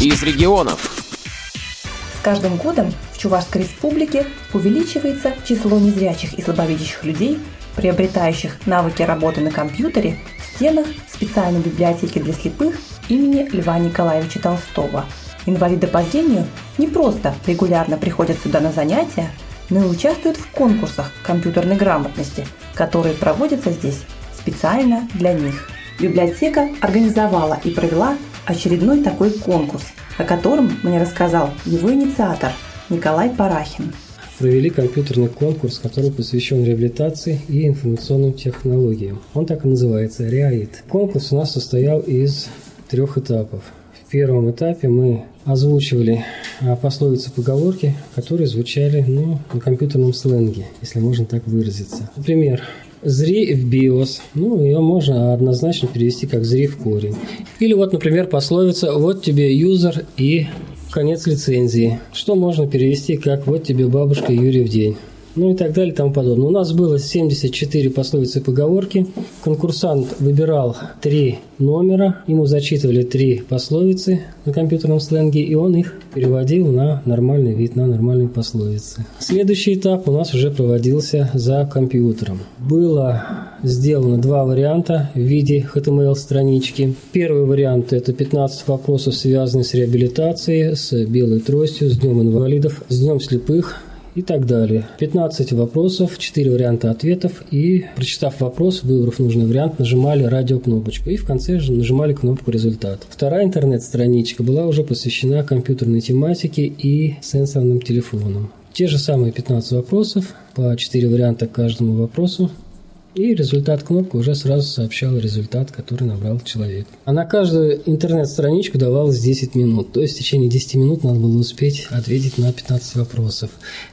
из регионов. С каждым годом в Чувашской республике увеличивается число незрячих и слабовидящих людей, приобретающих навыки работы на компьютере в стенах специальной библиотеки для слепых имени Льва Николаевича Толстого. Инвалиды по зрению не просто регулярно приходят сюда на занятия, но и участвуют в конкурсах компьютерной грамотности, которые проводятся здесь специально для них. Библиотека организовала и провела очередной такой конкурс, о котором мне рассказал его инициатор Николай Парахин. Провели компьютерный конкурс, который посвящен реабилитации и информационным технологиям. Он так и называется – РЕАИТ. Конкурс у нас состоял из трех этапов. В первом этапе мы озвучивали а, пословицы поговорки, которые звучали ну, на компьютерном сленге, если можно так выразиться. Например, «зри в биос». Ну, ее можно однозначно перевести как «зри в корень». Или вот, например, пословица «вот тебе юзер и конец лицензии», что можно перевести как «вот тебе бабушка Юрий в день» ну и так далее и тому подобное. У нас было 74 пословицы и поговорки. Конкурсант выбирал три номера, ему зачитывали три пословицы на компьютерном сленге, и он их переводил на нормальный вид, на нормальные пословицы. Следующий этап у нас уже проводился за компьютером. Было сделано два варианта в виде HTML-странички. Первый вариант – это 15 вопросов, связанных с реабилитацией, с белой тростью, с Днем инвалидов, с Днем слепых, и так далее. 15 вопросов, 4 варианта ответов и, прочитав вопрос, выбрав нужный вариант, нажимали радиокнопочку и в конце же нажимали кнопку «Результат». Вторая интернет-страничка была уже посвящена компьютерной тематике и сенсорным телефонам. Те же самые 15 вопросов, по 4 варианта к каждому вопросу, и результат кнопка уже сразу сообщал результат, который набрал человек. А на каждую интернет-страничку давалось 10 минут. То есть в течение 10 минут надо было успеть ответить на 15 вопросов.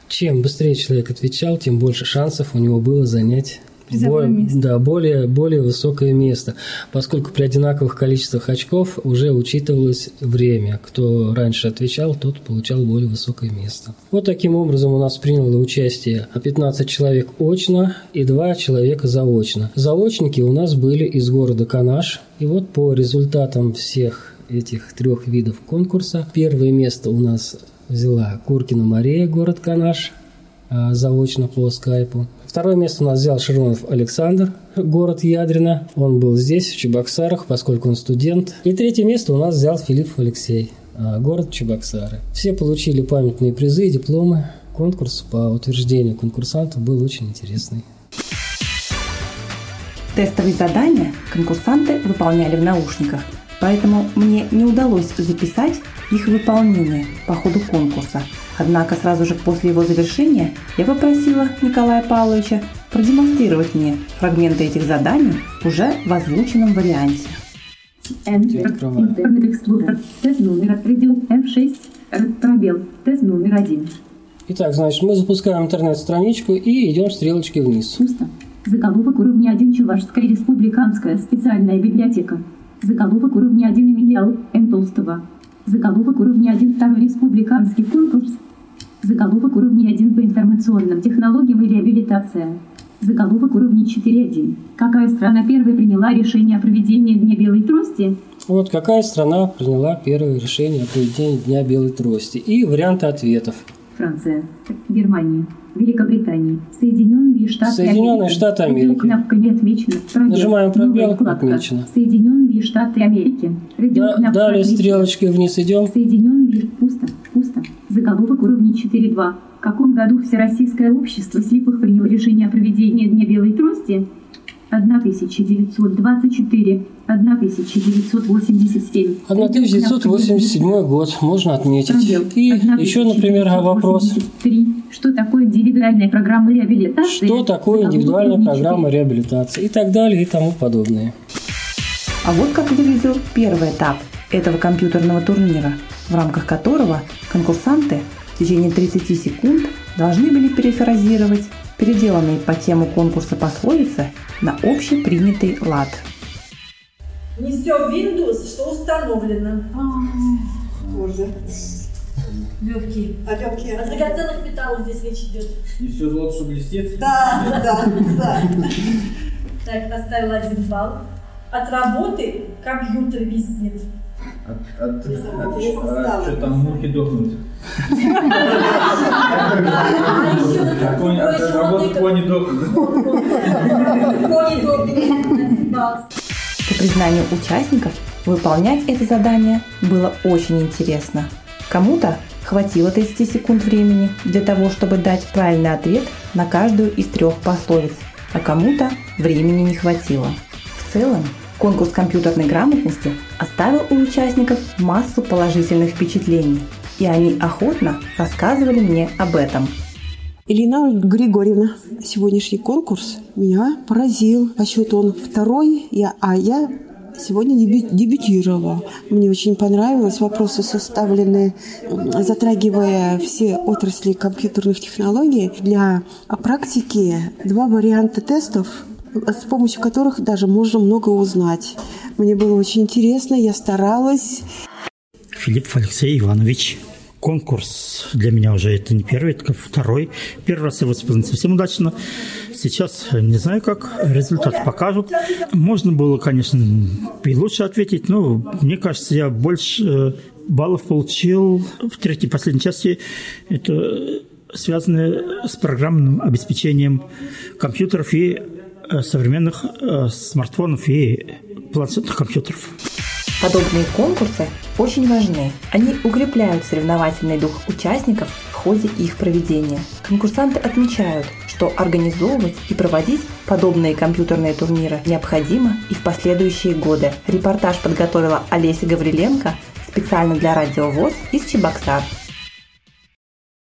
Чем быстрее человек отвечал, тем больше шансов у него было занять Призовое Бо- место. Да, более, более высокое место, поскольку при одинаковых количествах очков уже учитывалось время. Кто раньше отвечал, тот получал более высокое место. Вот таким образом у нас приняло участие 15 человек очно и 2 человека заочно. Заочники у нас были из города Канаш. И вот по результатам всех этих трех видов конкурса первое место у нас взяла Куркина Мария, город Канаш, заочно по скайпу. Второе место у нас взял Широнов Александр, город Ядрина. Он был здесь, в Чебоксарах, поскольку он студент. И третье место у нас взял Филипп Алексей, а, город Чебоксары. Все получили памятные призы и дипломы. Конкурс по утверждению конкурсантов был очень интересный. Тестовые задания конкурсанты выполняли в наушниках, поэтому мне не удалось записать их выполнение по ходу конкурса. Однако сразу же после его завершения я попросила Николая Павловича продемонстрировать мне фрагменты этих заданий уже в озвученном варианте. Enter. Открываю. Интернет Explorer. Тест номер отредил F6. Р- Пробел. Тест номер один. Итак, значит, мы запускаем интернет-страничку и идем стрелочки вниз. Пусто. Заголовок уровня 1 Чувашская республиканская специальная библиотека. Заголовок уровня 1 имени Л. Н. Толстого. Заголовок уровня 1 второй республиканский конкурс. Заголовок уровня 1 по информационным технологиям и реабилитация. Заголовок уровня 4.1. Какая страна первой приняла решение о проведении Дня Белой Трости? Вот какая страна приняла первое решение о проведении Дня Белой Трости. И варианты ответов. Франция, Германия, Великобритания, Соединенные Штаты Соединенные Америки. Штаты Америки. Кнопка не отмечена. Пробел. Нажимаем пробел, вкладка. отмечено. Соединенные Штаты Америки. Да- кнопка далее отмечена. стрелочкой вниз идем. Соединенные... Пусто. Пусто. Заголовок уровня 4.2. В каком году Всероссийское общество слепых приняло решение о проведении Дня Белой Трости? 1924, 1987. 1987 год, можно отметить. Пробел. И еще, например, вопрос. 1983. Что такое индивидуальная программа реабилитации? Что такое индивидуальная программа реабилитации и так далее и тому подобное. А вот как выглядел первый этап этого компьютерного турнира, в рамках которого конкурсанты в течение 30 секунд должны были перефразировать переделанные по тему конкурса пословицы на общепринятый лад. Не все Windows, что установлено. Боже. Легкий. А легкие. О драгоценных металлах здесь речь идет. Не все золото, что блестит. Да, да, да. Так, поставила один балл. От работы компьютер виснет. От, от, от, что там мухи дохнут. А от работы животный, кони дохнут. кони добрые, По признанию участников, выполнять это задание было очень интересно. Кому-то хватило 30 секунд времени для того, чтобы дать правильный ответ на каждую из трех пословиц, а кому-то времени не хватило. В целом, конкурс компьютерной грамотности оставил у участников массу положительных впечатлений, и они охотно рассказывали мне об этом. Елена Григорьевна, сегодняшний конкурс меня поразил. По счету он второй, я, а я сегодня дебю- дебютировала. Мне очень понравилось. Вопросы составлены, затрагивая все отрасли компьютерных технологий. Для практики два варианта тестов с помощью которых даже можно много узнать. Мне было очень интересно, я старалась. Филипп Алексей Иванович. Конкурс для меня уже это не первый, это второй. Первый раз я выступил не совсем удачно. Сейчас не знаю, как результат покажут. Можно было, конечно, и лучше ответить, но мне кажется, я больше э, баллов получил в третьей последней части. Это связано с программным обеспечением компьютеров и современных э, смартфонов и планшетных компьютеров. Подобные конкурсы очень важны. Они укрепляют соревновательный дух участников в ходе их проведения. Конкурсанты отмечают, что организовывать и проводить подобные компьютерные турниры необходимо и в последующие годы. Репортаж подготовила Олеся Гавриленко специально для Радио ВОЗ из Чебоксар.